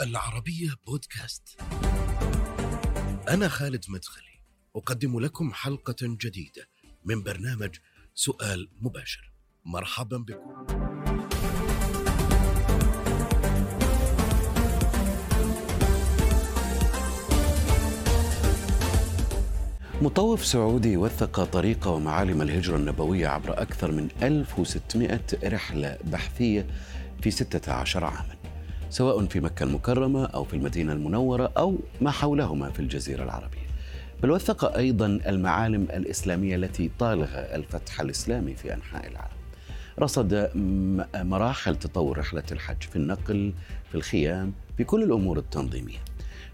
العربية بودكاست. أنا خالد مدخلي، أقدم لكم حلقة جديدة من برنامج سؤال مباشر. مرحبا بكم. مطوف سعودي وثق طريق ومعالم الهجرة النبوية عبر أكثر من 1600 رحلة بحثية في 16 عاما سواء في مكة المكرمة أو في المدينة المنورة أو ما حولهما في الجزيرة العربية. بل وثق أيضا المعالم الإسلامية التي طالغ الفتح الإسلامي في أنحاء العالم. رصد مراحل تطور رحلة الحج في النقل في الخيام في كل الأمور التنظيمية.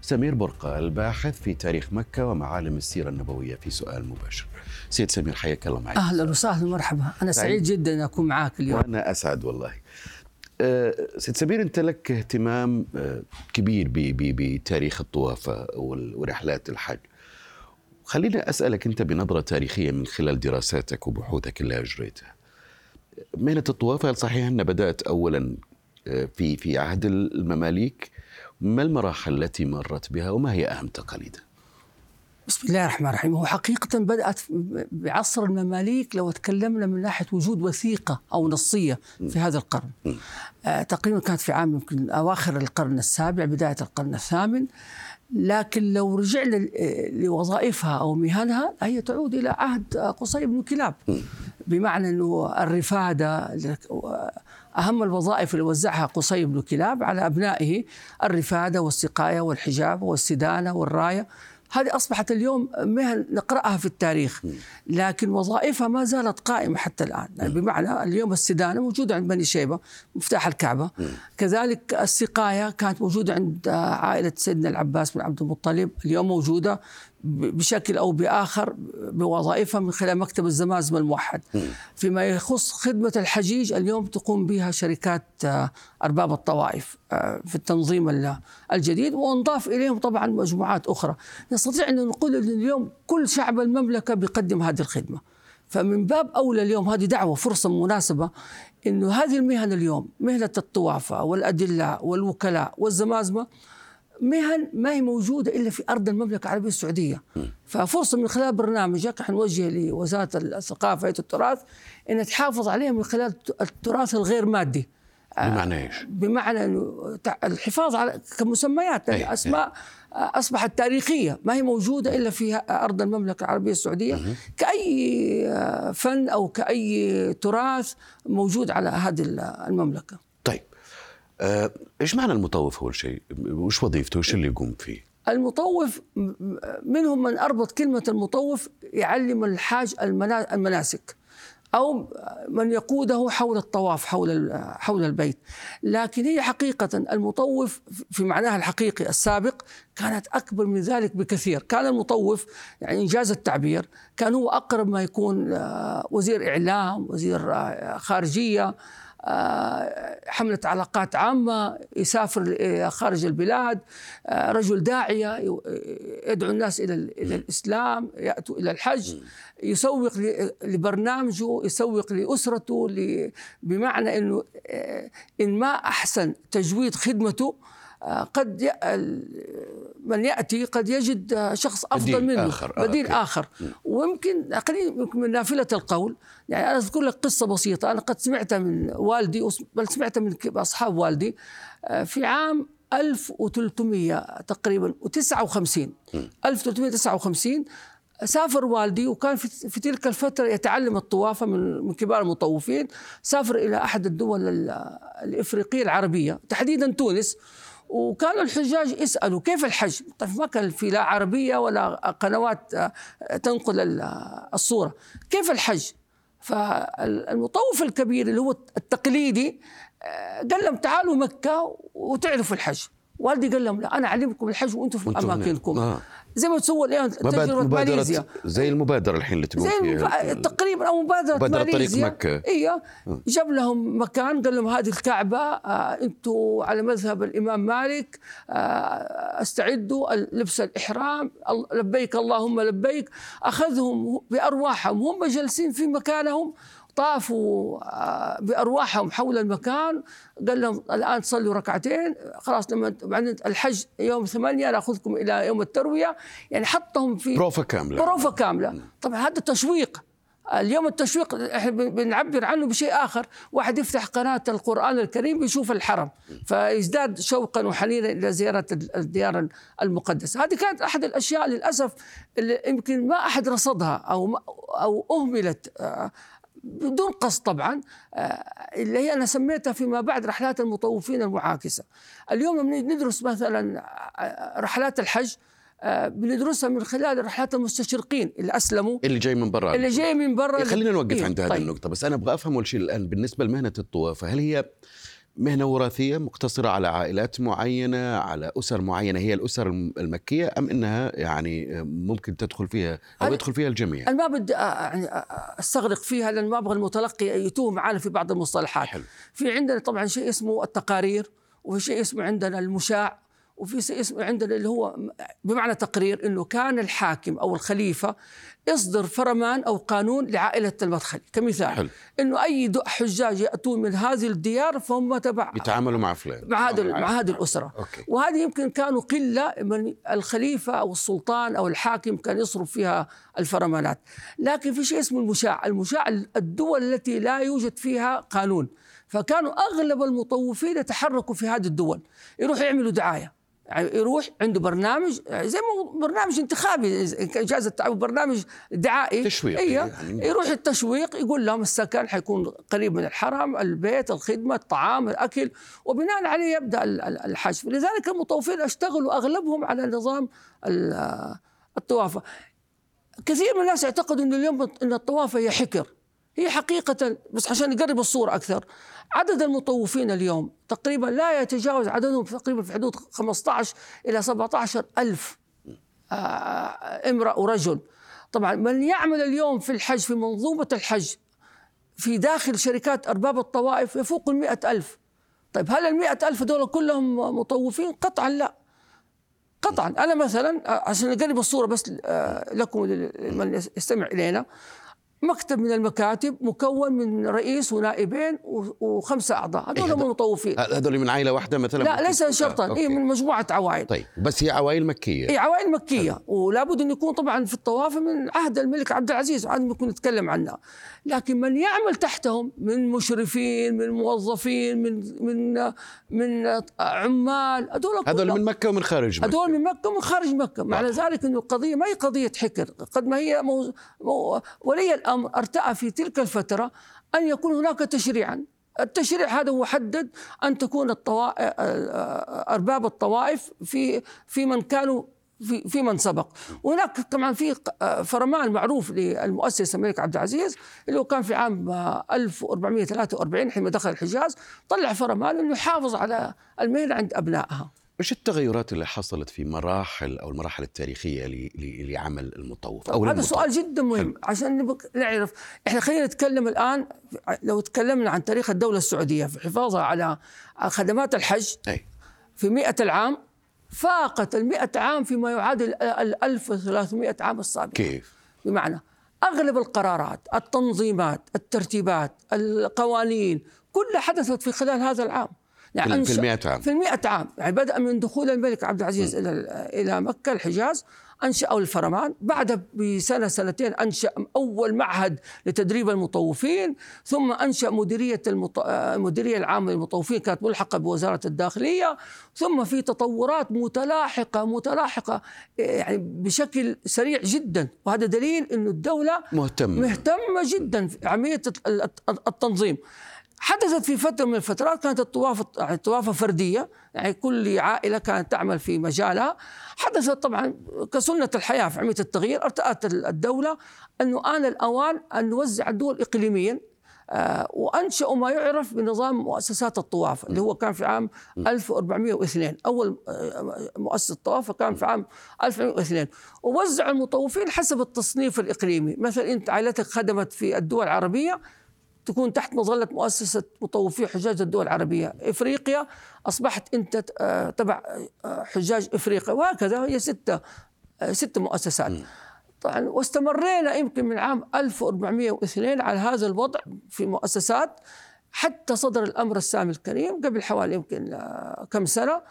سمير برقة الباحث في تاريخ مكة ومعالم السيرة النبوية في سؤال مباشر. سيد سمير حياك الله معي. أهلا وسهلا مرحبا. أنا سعيد. جدا ان أكون معاك اليوم. وأنا أسعد والله. سيد سمير انت لك اهتمام أه كبير بتاريخ الطوافه ورحلات الحج. خليني أسألك أنت بنظرة تاريخية من خلال دراساتك وبحوثك اللي أجريتها. مهنة الطوافه صحيح انها بدأت اولا في في عهد المماليك؟ ما المراحل التي مرت بها وما هي أهم تقاليدها بسم الله الرحمن الرحيم. هو حقيقة بدأت بعصر المماليك لو تكلمنا من ناحية وجود وثيقة أو نصية في هذا القرن. آه تقريبا كانت في عام يمكن أواخر القرن السابع بداية القرن الثامن. لكن لو رجعنا لوظائفها أو مهنها هي تعود إلى عهد قصي بن كلاب. بمعنى أنه الرفادة أهم الوظائف اللي وزعها قصي بن كلاب على أبنائه الرفادة والسقاية والحجاب والسدانة والراية. هذه أصبحت اليوم مهن نقرأها في التاريخ لكن وظائفها ما زالت قائمة حتى الآن. يعني بمعنى اليوم السدانة موجودة عند بني شيبة مفتاح الكعبة. كذلك السقاية كانت موجودة عند عائلة سيدنا العباس بن عبد المطلب اليوم موجودة بشكل أو بآخر بوظائفها من خلال مكتب الزمازم الموحد. فيما يخص خدمة الحجيج اليوم تقوم بها شركات أرباب الطوائف في التنظيم الجديد ونضاف إليهم طبعا مجموعات أخرى. نستطيع أن نقول أن اليوم كل شعب المملكة بيقدم هذه الخدمة. فمن باب أولى اليوم هذه دعوة فرصة مناسبة إنه هذه المهن اليوم مهنة الطوافة والأدلة والوكلاء والزمازمة مهن ما هي موجودة إلا في أرض المملكة العربية السعودية. ففرصة من خلال برنامجك حنوجه لوزارة الثقافة التراث أن تحافظ عليها من خلال التراث الغير مادي. بمعنى إيش؟ بمعنى الحفاظ على كمسميات أي أسماء أصبحت تاريخية. ما هي موجودة إلا في أرض المملكة العربية السعودية. كأي فن أو كأي تراث موجود على هذه المملكة. آه، إيش معنى المطوف أول شيء؟ وش وظيفته؟ وش اللي يقوم فيه؟ المطوف منهم من أربط كلمة المطوف يعلم الحاج المناسك أو من يقوده حول الطواف حول حول البيت لكن هي حقيقة المطوف في معناها الحقيقي السابق كانت أكبر من ذلك بكثير كان المطوف يعني إنجاز التعبير كان هو أقرب ما يكون وزير إعلام وزير خارجية حملة علاقات عامة يسافر خارج البلاد رجل داعية يدعو الناس إلى إلى الإسلام يأتوا إلى الحج يسوق لبرنامجه يسوق لأسرته بمعنى أنه إن ما أحسن تجويد خدمته قد من يأتي قد يجد شخص أفضل بديل منه آخر. بديل آه، آخر. ويمكن خليني من نافلة القول. يعني أنا أذكر لك قصة بسيطة. أنا قد سمعتها من والدي بل سمعتها من أصحاب والدي في عام 1300 تقريبا و59 1359 سافر والدي وكان في, في تلك الفترة يتعلم الطوافة من, من كبار المطوفين. سافر إلى أحد الدول الإفريقية العربية تحديدا تونس. وكانوا الحجاج يسألوا كيف الحج؟ طيب ما كان في لا عربية ولا قنوات تنقل الصورة، كيف الحج؟ فالمطوف الكبير اللي هو التقليدي قال لهم تعالوا مكة وتعرفوا الحج. والدي قال لهم لا أنا أعلمكم الحج وأنتم في أماكنكم. آه. زي ما تسوى الان تجربه ماليزيا. زي المبادرة الحين اللي تقول زي فيها. تقريبا أو مبادرة, مبادرة ماليزيا. طريق مكة. إيوه. جاب لهم مكان قال لهم هذه الكعبة آه أنتم على مذهب الإمام مالك آه أستعدوا لبس الإحرام لبيك اللهم لبيك. أخذهم بأرواحهم هم جالسين في مكانهم طافوا آه، بأرواحهم حول المكان. قال لهم الآن صلوا ركعتين. خلاص لما بعدين الحج يوم ثمانية نأخذكم إلى يوم التروية. يعني حطهم في بروفة كاملة. بروفة كاملة. طبعا هذا تشويق. اليوم التشويق إحنا بنعبر عنه بشيء آخر. واحد يفتح قناة القرآن الكريم بيشوف الحرم. فيزداد شوقا وحنينا إلى زيارة الديار المقدسة. هذه كانت أحد الأشياء للأسف اللي يمكن ما أحد رصدها أو أو أهملت آه، بدون قصد طبعا آه، اللي هي أنا سميتها فيما بعد رحلات المطوفين المعاكسة. اليوم ندرس مثلا آه، رحلات الحج آه، بندرسها من خلال رحلات المستشرقين اللي أسلموا اللي جاي من برا اللي جاي من برا خلينا نوقف إيه؟ عند هذه طيب. النقطة بس أنا أبغى أفهم أول شيء الآن بالنسبة لمهنة الطوافه هل هي مهنة وراثية مقتصرة على عائلات معينة على أسر معينة هي الأسر المكية أم أنها يعني ممكن تدخل فيها أو يدخل فيها الجميع؟ أنا ما بدي يعني أستغرق فيها لأن ما أبغى المتلقي يتوه معنا في بعض المصطلحات. حلو. في عندنا طبعا شيء اسمه التقارير وفي شيء اسمه عندنا المشاع. وفي اسم عندنا اللي هو بمعنى تقرير إنه كان الحاكم أو الخليفة يصدر فرمان أو قانون لعائلة المدخل. كمثال حلو. إنه أي حجاج يأتون من هذه الديار فهم تبع يتعاملوا مع فلان. مع هذه مع هذه الأسرة. أوكي. وهذه يمكن كانوا قلة من الخليفة أو السلطان أو الحاكم كان يصرف فيها الفرمانات. لكن في شيء اسمه المشاع. المشاع الدول التي لا يوجد فيها قانون. فكانوا أغلب المطوفين يتحركوا في هذه الدول. يروحوا يعملوا دعاية. يروح عنده برنامج زي ما برنامج انتخابي اجازه برنامج دعائي. تشويق إيه يعني. يروح التشويق يقول لهم السكن حيكون قريب من الحرم البيت الخدمة الطعام الأكل. وبناء عليه يبدأ الحج لذلك المطوفين أشتغلوا أغلبهم على نظام الطوافة. كثير من الناس يعتقدوا إن اليوم إن الطوافة هي حكر. هي حقيقة بس عشان نقرب الصورة أكثر. عدد المطوفين اليوم تقريبا لا يتجاوز عددهم تقريبا في حدود 15 إلى 17 ألف آه، امرأة ورجل. طبعا من يعمل اليوم في الحج في منظومة الحج في داخل شركات أرباب الطوائف يفوق المئة ألف. طيب هل المئة ألف دول كلهم مطوفين؟ قطعا لا. قطعا. أنا مثلا آه، عشان نقرب الصورة بس آه، لكم من يستمع إلينا مكتب من المكاتب مكون من رئيس ونائبين وخمسة أعضاء. هذول هم المطوفين هذول من عائلة واحدة مثلا؟ لا ليس شرطا. آه. إيه من مجموعة عوائل. طيب بس هي عوائل مكية. اي عوائل مكية. ولا بد أن يكون طبعا في الطواف من عهد الملك عبد العزيز عاد نكون نتكلم عنها لكن من يعمل تحتهم من مشرفين من موظفين من من من عمال هذول هذول من مكة ومن خارج مكة. هذول من مكة ومن خارج مكة. معنى ذلك إنه القضية ما هي قضية حكر قد ما هي مو مو ولي الأمر أرتأى في تلك الفترة أن يكون هناك تشريعا. التشريع هذا هو حدد أن تكون الطوائف أرباب الطوائف في في من كانوا في في من سبق. وهناك طبعا في فرمان معروف للمؤسس الملك عبد العزيز اللي هو كان في عام 1443 حينما دخل الحجاز طلع فرمان إنه يحافظ على المهنه عند أبنائها. إيش التغيرات اللي حصلت في مراحل أو المراحل التاريخية لعمل المطوف أو هذا سؤال جدا مهم عشان نعرف. إحنا خلينا نتكلم الآن لو تكلمنا عن تاريخ الدولة السعودية في حفاظها على خدمات الحج أي. في مئة العام فاقت المئة عام فيما يعادل ال 1300 عام السابق. كيف؟ بمعنى أغلب القرارات التنظيمات الترتيبات القوانين كلها حدثت في خلال هذا العام. يعني في المئة عام. في المئة عام. يعني بدأ من دخول الملك عبد العزيز م. إلى إلى مكة الحجاز أنشأوا الفرمان. بعد بسنة سنتين أنشأ أول معهد لتدريب المطوفين ثم أنشأ مديرية المط... المديرية العامة للمطوفين كانت ملحقة بوزارة الداخلية. ثم في تطورات متلاحقة متلاحقة يعني بشكل سريع جدا. وهذا دليل أن الدولة مهتمة. مهتمة جدا في عملية التنظيم. حدثت في فترة من الفترات كانت الطوافة الطوافة فردية يعني كل عائلة كانت تعمل في مجالها. حدثت طبعا كسنة الحياة في عملية التغيير ارتأت الدولة أنه آن الأوان أن نوزع الدول إقليميا آه وأنشأوا ما يعرف بنظام مؤسسات الطواف اللي هو كان في عام 1402 أول آه مؤسسة طوافة كان في عام 1402 ووزعوا المطوفين حسب التصنيف الإقليمي. مثلا أنت عائلتك خدمت في الدول العربية تكون تحت مظلة مؤسسة مطوفي حجاج الدول العربية. إفريقيا أصبحت أنت آه، تبع آه، حجاج إفريقيا وهكذا هي ستة آه، ست مؤسسات. طبعا واستمرينا يمكن من عام 1402 على هذا الوضع في مؤسسات حتى صدر الأمر السامي الكريم قبل حوالي يمكن كم سنة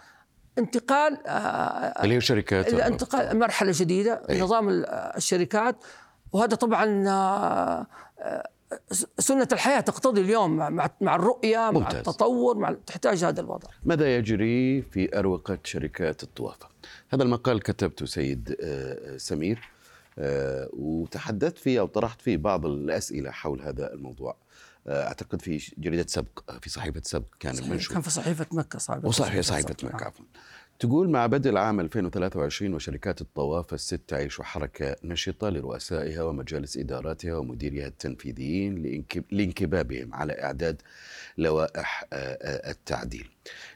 انتقال اللي هي شركات انتقال مرحلة جديدة أي. نظام الشركات. وهذا طبعا سنة الحياة تقتضي اليوم مع مع الرؤية ممتاز. مع التطور مع تحتاج هذا الوضع. ماذا يجري في أروقة شركات الطوافة؟ هذا المقال كتبته سيد سمير وتحدثت فيه أو طرحت فيه بعض الأسئلة حول هذا الموضوع. آه، أعتقد في جريدة سبق في صحيفة سبق كان المنشور كان في صحيفة مكة صحيفة وصحيفه صحيفه مكة عفوا. تقول مع بدء العام 2023 وشركات الطوافة الست تعيش حركة نشطة لرؤسائها ومجالس إداراتها ومديريها التنفيذيين لانكبابهم على إعداد لوائح آه، آه، التعديل.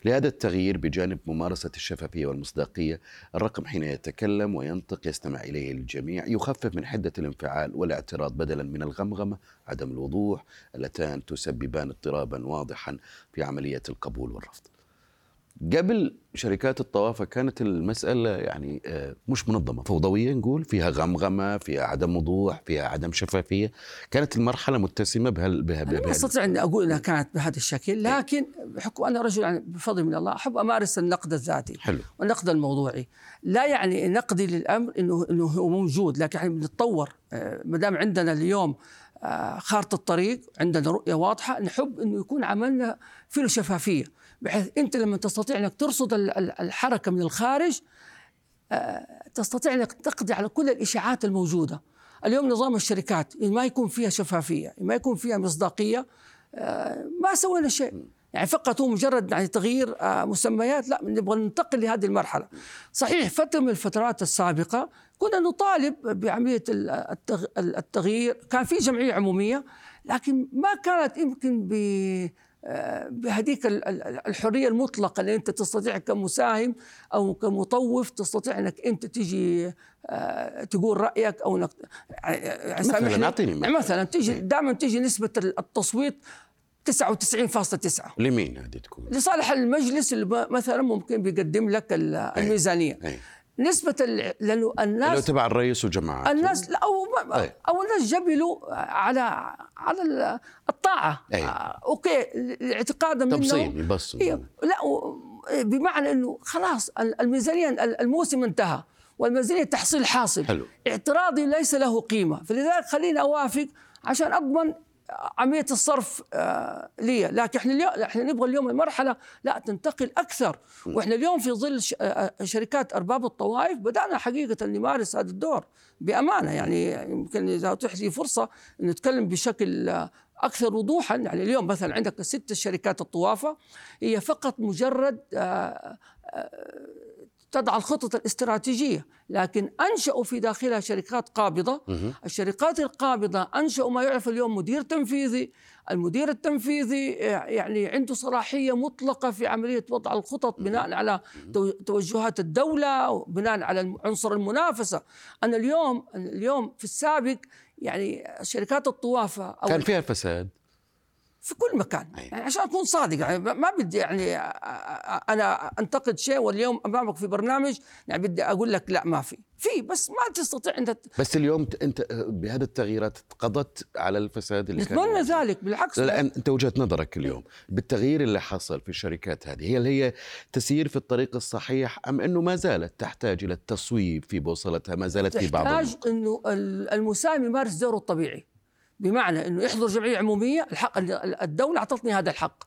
لهذا التغيير بجانب ممارسة الشفافية والمصداقية الرقم حين يتكلم وينطق يستمع إليه الجميع يخفف من حدة الانفعال والاعتراض بدلا من الغمغمة عدم الوضوح اللتان تسببان اضطرابا واضحا في عملية القبول والرفض. قبل شركات الطوافة كانت المسألة يعني آه، مش منظمة. فوضوية نقول فيها غمغمة فيها عدم وضوح فيها عدم شفافية. كانت المرحلة متسمة بهال بها أنا ما أستطيع أن أقول أنها كانت بهذا الشكل لكن بحكم أنا رجل يعني بفضل من الله أحب أمارس النقد الذاتي حلو. والنقد الموضوعي. لا يعني نقدي للأمر أنه أنه هو موجود لكن يعني بنتطور. آه، ما دام عندنا اليوم آه، خارطة الطريق عندنا رؤية واضحة نحب أنه يكون عملنا فيه شفافية. بحيث أنت لما تستطيع أنك ترصد الحركة من الخارج آه، تستطيع أنك تقضي على كل الإشاعات الموجودة. اليوم نظام الشركات ما يكون فيها شفافية، ما يكون فيها مصداقية آه، ما سوينا شيء. يعني فقط هو مجرد يعني تغيير آه، مسميات لا نبغى ننتقل لهذه المرحلة. صحيح فترة من الفترات السابقة كنا نطالب بعملية التغيير، كان في جمعية عمومية لكن ما كانت يمكن بهذيك الحرية المطلقة اللي انت تستطيع كمساهم أو كمطوف تستطيع إنك انت تيجي آه، تقول رأيك أو إنك يعني مثلا اعطيني يعني مثلا تيجي إيه. دائما تيجي نسبة التصويت 99.9 لمين هذه تكون؟ لصالح المجلس اللي مثلا ممكن بيقدم لك إيه. الميزانية أي. أي. نسبة لأنه الناس لو تبع الرئيس وجماعات الناس لا أو أي. أو الناس جبلوا على على الطاعة أي. آه أوكي اعتقادا منه تبصيم يبصم إيه لا بمعنى أنه خلاص الميزانية الموسم انتهى والميزانية تحصيل حاصل حلو. اعتراضي ليس له قيمة فلذلك خليني أوافق عشان أضمن عملية الصرف آه، لي لكن إحنا اليوم إحنا نبغى اليوم المرحلة لا تنتقل أكثر. وإحنا اليوم في ظل آه، آه، شركات أرباب الطوائف بدأنا حقيقة نمارس هذا الدور بأمانة. يعني يمكن إذا اتيحت لي فرصة نتكلم بشكل أكثر وضوحا. يعني اليوم مثلا عندك ست شركات الطوافة هي فقط مجرد تضع الخطط الاستراتيجية لكن أنشأوا في داخلها شركات قابضة. الشركات القابضة أنشأوا ما يعرف اليوم مدير تنفيذي. المدير التنفيذي آه، يعني عنده صلاحية مطلقة في عملية وضع الخطط بناء على توجهات الدولة وبناء على عنصر المنافسة. أنا اليوم اليوم في السابق يعني شركات الطوافة أو كان فيها فساد في كل مكان. يعني عشان أكون صادق يعني ما بدي يعني أنا أنتقد شيء واليوم امامك في برنامج يعني بدي أقول لك لا ما في. في بس ما تستطيع أنت بس اليوم أنت بهذه التغييرات قضت على الفساد اللي نتمنى ذلك بالعكس. لا أنت وجهة نظرك اليوم بالتغيير اللي حصل في الشركات هذه هل هي تسير في الطريق الصحيح أم أنه ما زالت تحتاج إلى التصويب في بوصلتها ما زالت في بعض تحتاج أنه المساهم يمارس دوره الطبيعي. بمعنى إنه يحضر جمعية عمومية الحق الدولة أعطتني هذا الحق.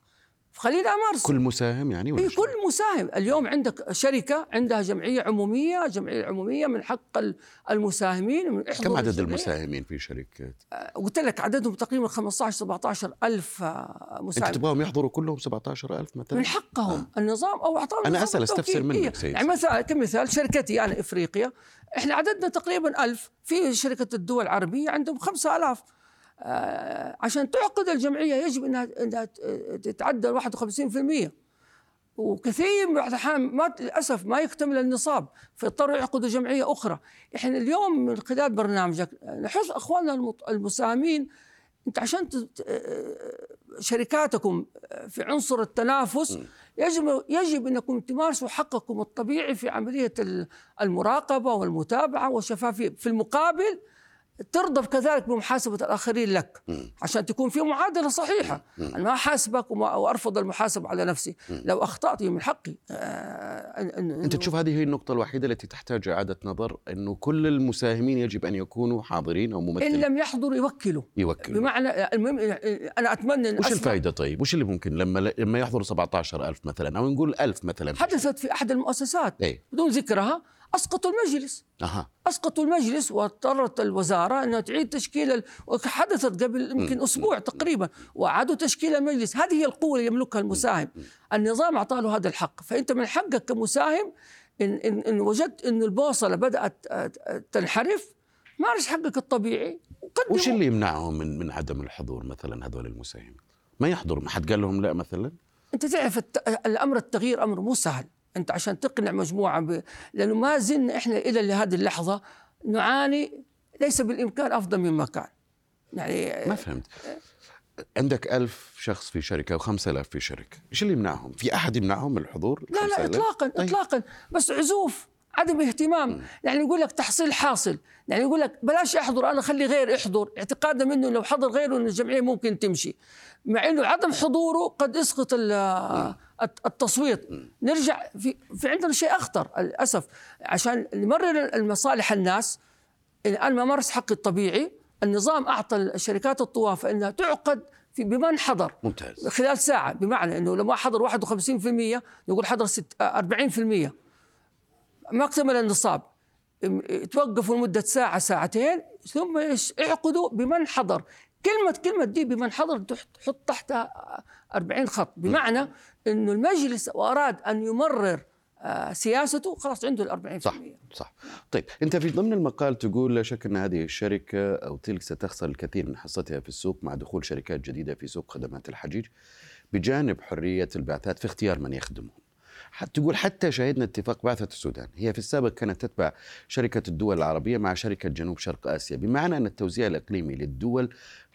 خليني امارس كل مساهم يعني ولا كل مساهم. اليوم عندك شركة عندها جمعية عمومية جمعية عمومية من حق المساهمين من كم عدد المساهمين في شركات آه، قلت لك عددهم تقريبا 15 17 ألف آه، مساهم. أنت تبغاهم يحضروا كلهم 17 ألف مثلا؟ من حقهم. آه. النظام أو أعطاهم أنا أسأل أستفسر منك؟ سيد. يعني مثلا كمثال شركتي أنا إفريقيا إحنا عددنا تقريبا ألف. في شركة الدول العربية عندهم 5000 آه، عشان تعقد الجمعية يجب أنها, أنها تتعدى 51% وكثير من الأحيان ما للأسف ما يكتمل النصاب فيضطروا يعقدوا جمعية أخرى. إحنا اليوم من خلال برنامجك نحث أخواننا المساهمين أنت عشان تت- شركاتكم في عنصر التنافس يجب يجب أنكم تمارسوا حقكم الطبيعي في عملية ال- المراقبة والمتابعة والشفافية. في المقابل ترضى كذلك بمحاسبة الآخرين لك عشان تكون في معادلة صحيحة. أنا ما احاسبك وما وارفض المحاسبة على نفسي. لو أخطأت من حقي آه، أن- أن- أنت تشوف هذه هي النقطة الوحيدة التي تحتاج إعادة نظر إنه كل المساهمين يجب أن يكونوا حاضرين إن ممثلين. لم يحضروا يوكلوا. يوكلوا. بمعنى المهم أنا أتمنى إن وش الفائده طيب؟ وش اللي ممكن لما لما يحضروا 17000 مثلا أو نقول 1000 مثلا؟ حدثت في أحد المؤسسات. اي بدون ذكرها اسقطوا المجلس. أها. اسقطوا المجلس واضطرت الوزارة أنها تعيد تشكيل ال... وحدثت قبل يمكن أسبوع تقريبا وأعادوا تشكيل المجلس. هذه هي القوة اللي يملكها المساهم. النظام اعطاه له هذا الحق. فأنت من حقك كمساهم إن إن, إن وجدت إن البوصلة بدأت آه، تنحرف مارس حقك الطبيعي. وقدم وش اللي يمنعهم من من عدم الحضور مثلا هذول المساهمين؟ ما يحضر ما حد قال لهم لا مثلا؟ أنت تعرف الت... الأمر التغيير أمر مو سهل. أنت عشان تقنع مجموعة ب... لأنه ما زلنا إحنا إلى هذه اللحظة نعاني ليس بالإمكان أفضل مما كان يعني ما فهمت عندك ألف شخص في شركة وخمسة آلاف في شركة إيش اللي يمنعهم؟ في أحد يمنعهم من الحضور؟ لا لا 5000? اطلاقا طيب. اطلاقا بس عزوف عدم اهتمام. يعني يقول لك تحصيل حاصل. يعني يقول لك بلاش احضر أنا خلي غير يحضر. اعتقادا منه لو حضر غيره إن الجمعية ممكن تمشي. مع إنه عدم حضوره قد يسقط ال- الت- التصويت. نرجع في في عندنا شيء أخطر للأسف. عشان نمرر المصالح الناس إن أنا ما مارس حقي الطبيعي. النظام أعطى الشركات الطوافه إنها تعقد في بمن حضر. ممتاز. خلال ساعة. بمعنى أنه لما حضر 51% نقول حضر ست- آه، 40% ما اكتمل النصاب. ام- توقفوا لمدة ساعة ساعتين ثم اعقدوا بمن حضر. كلمة كلمة دي بمن حضر تح- تحط تحتها 40 خط. بمعنى أنه المجلس أراد أن يمرر آه، سياسته خلاص عنده ال 40% صح صح. طيب أنت في ضمن المقال تقول لا شك أن هذه الشركة أو تلك ستخسر الكثير من حصتها في السوق مع دخول شركات جديدة في سوق خدمات الحجيج بجانب حرية البعثات في اختيار من يخدمهم. حتى تقول حتى شهدنا اتفاق بعثة السودان. هي في السابق كانت تتبع شركة الدول العربية مع شركة جنوب شرق آسيا بمعنى أن التوزيع الإقليمي للدول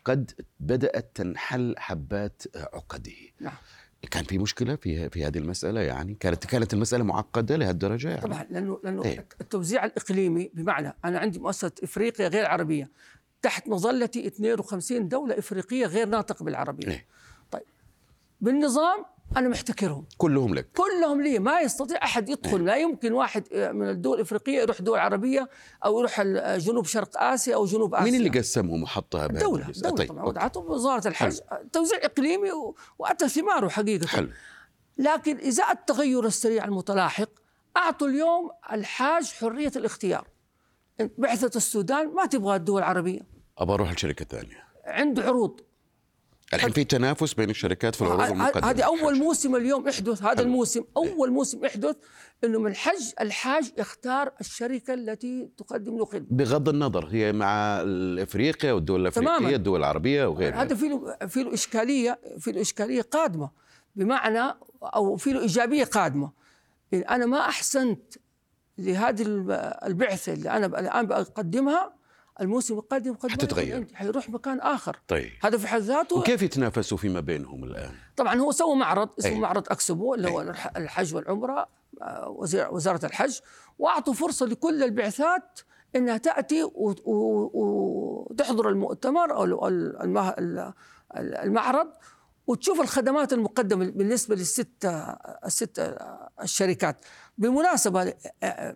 قد بدأت تنحل حبات عقده. نعم. كان في مشكلة في في هذه المسألة يعني؟ كانت كانت المسألة معقدة لهالدرجة يعني؟ طبعا لأنه لأنه إيه. التوزيع الإقليمي بمعنى أنا عندي مؤسسة إفريقيا غير عربية تحت مظلتي 52 دولة إفريقية غير ناطقة بالعربية. إيه. طيب بالنظام أنا محتكرهم. كلهم لك. كلهم لي. ما يستطيع أحد يدخل. لا يمكن واحد من الدول الإفريقية يروح دول عربية أو يروح جنوب شرق آسيا أو جنوب اسيا مين اللي قسمهم وحطها بهذه دولة الجزء؟ دولة طيب طبعا. وضعته وزارة الحج. توزيع إقليمي و- وأتى ثماره حقيقة. حلو. لكن إذا التغير السريع المتلاحق أعطوا اليوم الحاج حرية الاختيار. بعثة السودان ما تبغى الدول العربية. ابى أروح لشركة ثانية. عنده عروض. الحين في تنافس بين الشركات في العروض المقدمة هذه للحج. موسم اليوم يحدث هذا حلو. الموسم أول موسم يحدث أنه من الحج الحاج يختار الشركة التي تقدم له خدمة بغض النظر هي مع افريقيا والدول الأفريقية. الدول العربية وغيرها هذا في له في له إشكالية في له إشكالية قادمة بمعنى أو في له إيجابية قادمة إن أنا ما أحسنت لهذه الب- البعثة اللي أنا الآن بقدمها الموسم القادم قد حتتغير. حيروح مكان آخر طيب هذا في حد ذاته وكيف يتنافسوا فيما بينهم الآن؟ طبعا هو سوى معرض اسمه أي. معرض أكسبو اللي هو الح- الحج والعمرة آه، وزير- وزارة الحج وأعطوا فرصة لكل البعثات إنها تأتي وتحضر المؤتمر أو المعرض وتشوف الخدمات المقدمة بالنسبة للست الست الشركات. بالمناسبة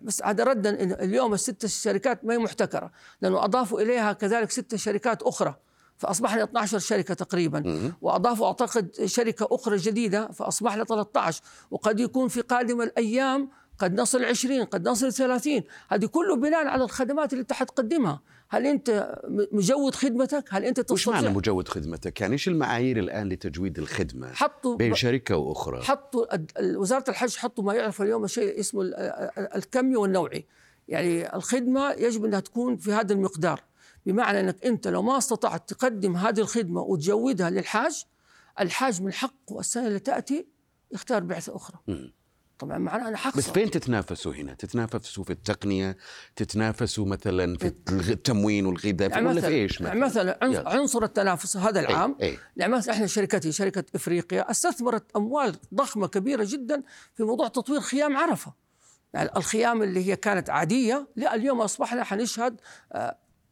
بس هذا ردا اليوم الست الشركات ما هي محتكرة لأنه أضافوا إليها كذلك ست شركات أخرى فأصبحنا 12 شركة تقريبا. وأضافوا أعتقد شركة أخرى جديدة فأصبحنا 13 وقد يكون في قادم الأيام قد نصل 20 قد نصل 30 هذه كله بناء على الخدمات اللي انت حتقدمها هل أنت م- مجود خدمتك هل أنت وش معنى تستطيع مجود خدمتك؟ يعني إيش المعايير الآن لتجويد الخدمة حطوا بين شركة وأخرى؟ حطوا وزارة الحج حطوا ما يعرف اليوم شيء اسمه ال- ال- الكمي والنوعي يعني الخدمة يجب أنها تكون في هذا المقدار بمعنى أنك أنت لو ما استطعت تقدم هذه الخدمة وتجودها للحاج الحاج من حقه السنة اللي تأتي يختار بعثة أخرى مم. طبعا معناه أنا بس حخسر فين تتنافسوا هنا؟ تتنافسوا في التقنية، تتنافسوا مثلا في التموين والغذاء يعني ولا مثلا في إيش مثلا؟ يلا. عنصر التنافس هذا العام. اي يعني مثلا إحنا شركتي شركة إفريقيا استثمرت أموال ضخمة كبيرة جدا في موضوع تطوير خيام عرفة. يعني الخيام اللي هي كانت عادية لا اليوم أصبحنا حنشهد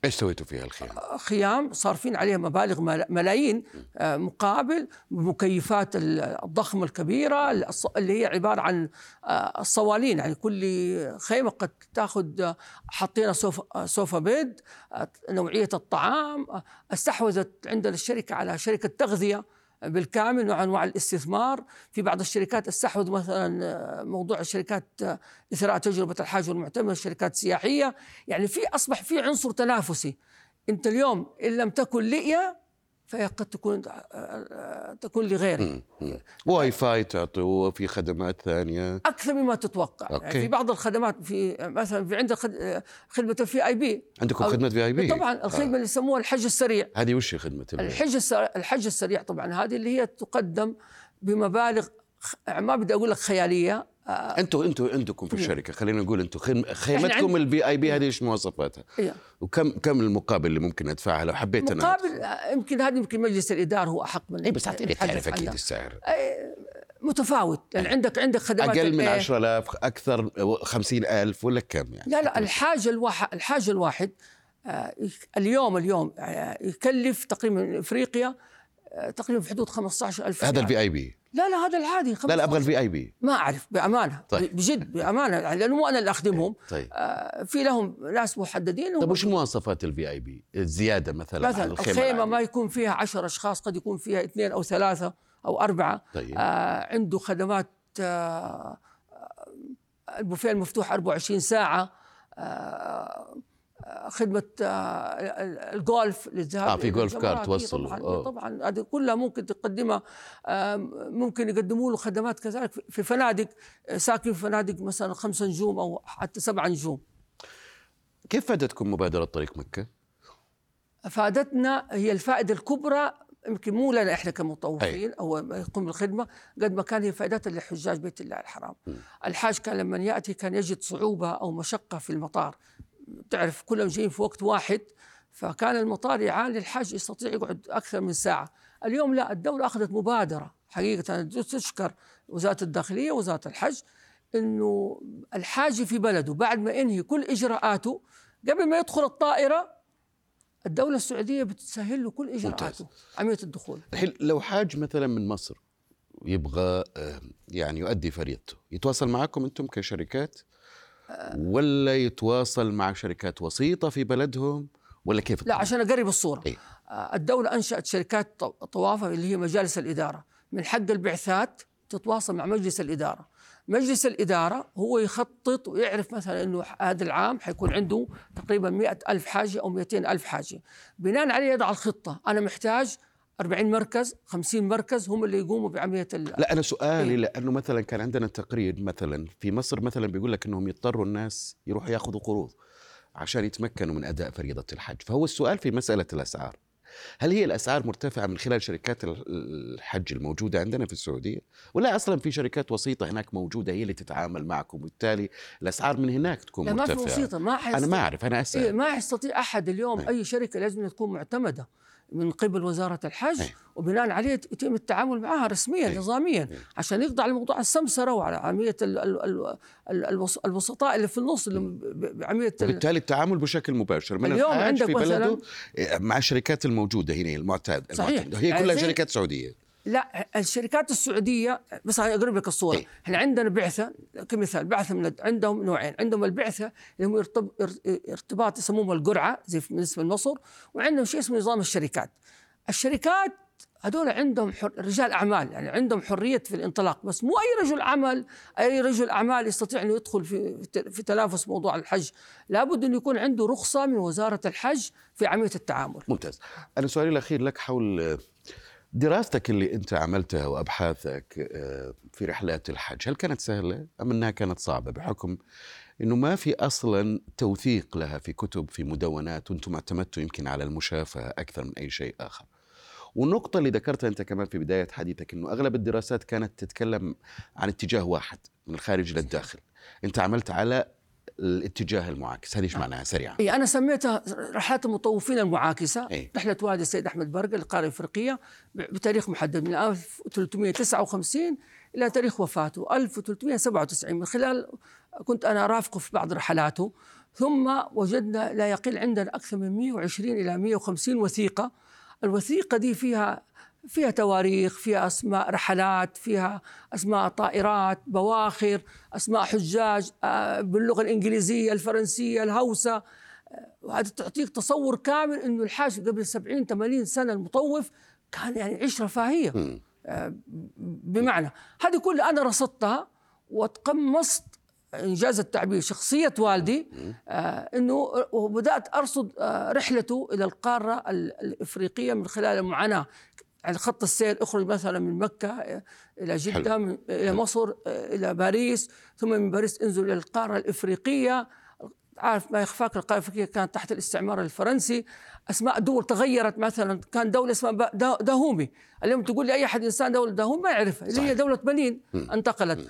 إيش سويتوا فيها الخيام؟ خيام صارفين عليها مبالغ ملا- ملايين آه، مقابل مكيفات ال- الضخمة الكبيرة اللي هي عبارة عن آه، الصوالين يعني كل خيمة قد تاخذ آه، حطينا سوفا آه، sofa bed آه، نوعية الطعام آه، استحوذت عندنا الشركة على شركة تغذية بالكامل نوع أنواع الاستثمار. في بعض الشركات استحوذ مثلا آه، موضوع الشركات آه، إثراء تجربة الحاج والمعتمر الشركات السياحيه يعني في أصبح في عنصر تنافسي. أنت اليوم إن لم تكن لي فهي قد تكون آه، آه، تكون لغيري. واي فاي تعطوا في خدمات ثانية. أكثر مما تتوقع. okay. يعني في بعض الخدمات في مثلا في عندك آه، خدمة ال VIP. عندكم خدمة VIP؟ طبعا الخدمة اللي يسموها الحج السريع. هذه وش خدمة؟ الحج السريع الحج السريع طبعا هذه اللي هي تقدم بمبالغ ما بدي أقول لك خيالية آه، أنتوا أنتوا عندكم في الشركة خلينا نقول أنتوا خيم- خيمتكم ال VIP هذه إيش مواصفاتها؟ إيه. وكم كم المقابل اللي ممكن أدفعها لو حبيت أنا مقابل آه، يمكن هذه يمكن مجلس الإدارة هو أحق مني بس أعطيني تعرف أكيد. السعر متفاوت يعني عندك عندك خدمات أقل من الإيه؟ 10000 أكثر 50000 ولا كم يعني؟ لا لا الحاجة الواحد الحاجة الواحد آه، اليوم اليوم آه، يكلف تقريبا إفريقيا آه، تقريبا في حدود 15000 هذا. ال VIP لا لا هذا العادي لا لا أبغى 15. ال VIP ما أعرف بأمانة طيب. بجد بأمانة لأنه مو أنا اللي أخدمهم طيب آه، في لهم ناس محددين طيب وش مواصفات ال VIP؟ الزياده مثلا مثلا الخيمة الخيمة العادية. ما يكون فيها عشر أشخاص قد يكون فيها اثنين أو ثلاثة أو أربعة طيب آه عنده خدمات آه آه، البوفيه المفتوح 24 ساعة آه آه، خدمة آه الجولف للذهاب آه، في جولف. كارت إيه توصل. طبعا. إيه طبعا هذه كلها ممكن تقدمها آه ممكن يقدموا له خدمات كذلك في- فنادق آه، ساكن في فنادق مثلا خمسة نجوم أو حتى سبعة نجوم كيف فادتكم مبادرة طريق مكة؟ فادتنا هي الفائدة الكبرى يمكن مو لنا إحنا كمطوفين أو يقوم بالخدمه قد ما كان هي فائدتها لحجاج بيت الله الحرام. الحاج كان لما يأتي كان يجد صعوبة أو مشقة في المطار. تعرف كلهم جايين في وقت واحد فكان المطار يعاني الحاج يستطيع يقعد أكثر من ساعة. اليوم لا الدولة أخذت مبادرة حقيقة تشكر وزارة الداخلية وزارة الحج إنه الحاج في بلده بعد ما ينهي كل إجراءاته قبل ما يدخل الطائرة الدولة السعودية بتسهل له كل إجراءاته عملية الدخول. الحين لو حاج مثلا من مصر يبغى آه، يعني يؤدي فريضته يتواصل معكم أنتم كشركات؟ ولا يتواصل مع شركات وسيطة في بلدهم ولا كيف لا؟ عشان أقرب الصورة. إيه. آه، الدولة أنشأت شركات ط- طوافة اللي هي مجالس الإدارة. من حق البعثات تتواصل مع مجلس الإدارة. مجلس الإدارة هو يخطط ويعرف مثلا أنه هذا العام حيكون عنده تقريبا مئة ألف حاجة أو 200 ألف حاجة. بناء عليه يضع الخطة. أنا محتاج 40 مركز 50 مركز هم اللي يقوموا بعملية ال... لا أنا سؤالي إيه. لأنه مثلا كان عندنا تقرير مثلا في مصر مثلا بيقول لك إنهم يضطروا الناس يروحوا ياخذوا قروض عشان يتمكنوا من أداء فريضة الحج. فهو السؤال في مسألة الأسعار. هل هي الأسعار مرتفعة من خلال شركات ال- الحج الموجودة عندنا في السعودية؟ ولا أصلا في شركات وسيطة هناك موجودة هي اللي تتعامل معكم وبالتالي الأسعار من هناك تكون لا ما في مرتفعة؟ وسيطة ما أنا ما أعرف أنا أسأل. إيه ما يستطيع أحد اليوم. إيه. أي شركة لازم تكون معتمدة. من قبل وزارة الحج إيه. وبناء عليه يتم التعامل معها رسميا إيه. نظاميا إيه. عشان يخضع لموضوع السمسرة وعلى عمليه ال- ال- ال- ال- الوس- الوسطاء اللي في النص اللي ب- ب- بعمليه ال- وبالتالي التعامل بشكل مباشر من اليوم الحاج عندك في بلده مع الشركات الموجودة هنا المعتاد صحيح. المعتاد. هي يعني كلها زي- شركات سعودية لا الشركات السعودية بس أقرب لك الصورة. إيه. إحنا عندنا بعثة كمثال بعثة من عندهم نوعين. عندهم البعثة اللي هم ارتباط يسموهم القرعة زي بالنسبة لمصر وعندهم شيء اسمه نظام الشركات. الشركات هذول عندهم حر... رجال أعمال يعني عندهم حرية في الانطلاق. بس مو أي رجل عمل أي رجل أعمال يستطيع إنه يدخل في في تنافس موضوع الحج. لابد إنه يكون عنده رخصة من وزارة الحج في عملية التعامل. ممتاز. أنا سؤالي الأخير لك حول دراستك اللي أنت عملتها وأبحاثك آه، في رحلات الحج هل كانت سهلة؟ أم أنها كانت صعبة؟ بحكم أنه ما في أصلا توثيق لها في كتب في مدونات وأنتم اعتمدتوا يمكن على المشافهة أكثر من أي شيء آخر. والنقطة اللي ذكرتها أنت كمان في بداية حديثك أنه أغلب الدراسات كانت تتكلم عن اتجاه واحد من الخارج للداخل أنت عملت على الاتجاه المعاكس. هذه إيش معناها؟ سريعا. اي أنا سميتها رحلات المطوفين المعاكسة. إيه. رحلة والد السيد أحمد برقه للقاره الإفريقية بتاريخ محدد من 1359 إلى تاريخ وفاته. 1397 من خلال كنت أنا ارافقه في بعض رحلاته. ثم وجدنا لا يقل عندنا أكثر من 120 إلى 150 وثيقة. الوثيقة دي فيها فيها تواريخ فيها أسماء رحلات فيها أسماء طائرات بواخر أسماء حجاج آه، باللغة الإنجليزية الفرنسية الهوسة. آه، وهذا تعطيك تصور كامل إنه الحاج قبل 70 80 سنة المطوف كان يعني عيش رفاهيه مم. آه، بمعنى هذه كلها أنا رصدتها وتقمصت إنجاز التعبير. شخصية والدي آه إنه وبدات أرصد آه رحلته إلى القارة ال- الإفريقية من خلال المعاناة. على خط السير أخرج مثلا من مكة آه، إلى جدة من إلى مصر إلى باريس ثم من باريس انزل إلى القارة الإفريقية. عارف ما يخفاك القارة الإفريقية؟ كانت تحت الاستعمار الفرنسي. أسماء دول تغيرت مثلا. كان دولة اسمها داهومي. اليوم تقول لي أي أحد إنسان دولة داهومي ما يعرفها. اللي هي. دولة بنين انتقلت.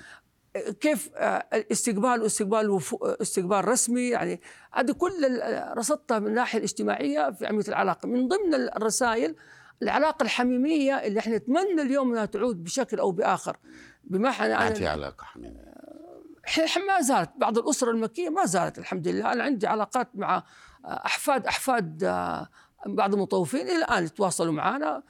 كيف آه، الاستقبال واستقبال استقبال رسمي؟ يعني هذه كل رصدتها من الناحية الاجتماعية في عملية العلاقة. من ضمن الرسائل العلاقة الحميمية اللي إحنا نتمنى اليوم إنها تعود بشكل أو بآخر. بمعنى ما في علاقة حميمية. ما زالت بعض الأسر المكية ما زالت الحمد لله. أنا عندي علاقات مع آه، احفاد أحفاد آه، بعض المطوفين إلى الآن يتواصلوا معنا.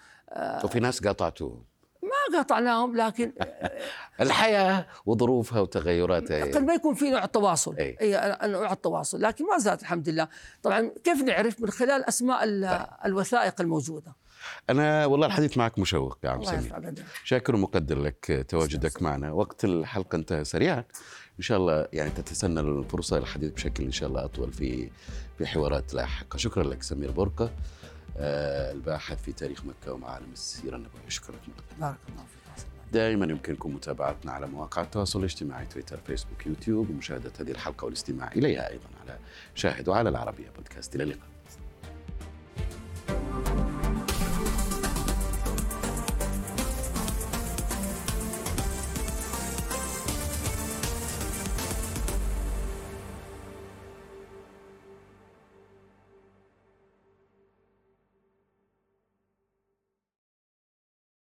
وفي ناس قاطعته ما قاطعناهم لكن الحياة وظروفها وتغيراتها. قد ما يكون في نوع تواصل. أي. اي نوع التواصل لكن ما زالت الحمد لله. طبعا كيف نعرف من خلال أسماء ال- الوثائق الموجودة؟ أنا والله الحديث معك مشوق يا عم سمير. شاكر ومقدر لك تواجدك معنا. وقت الحلقة انتهى سريعا. إن شاء الله يعني تتسنى الفرصة للحديث بشكل إن شاء الله أطول في في حوارات لاحقة. شكرا لك سمير برقه آه، الباحث في تاريخ مكة ومعالم السيرة النبوية. شكرا. لك بارك الله فيك. دائما يمكنكم متابعتنا على مواقع التواصل الاجتماعي تويتر فيسبوك يوتيوب ومشاهدة هذه الحلقة والاستماع إليها أيضا على شاهد وعلى العربية بودكاست. إلى اللقاء.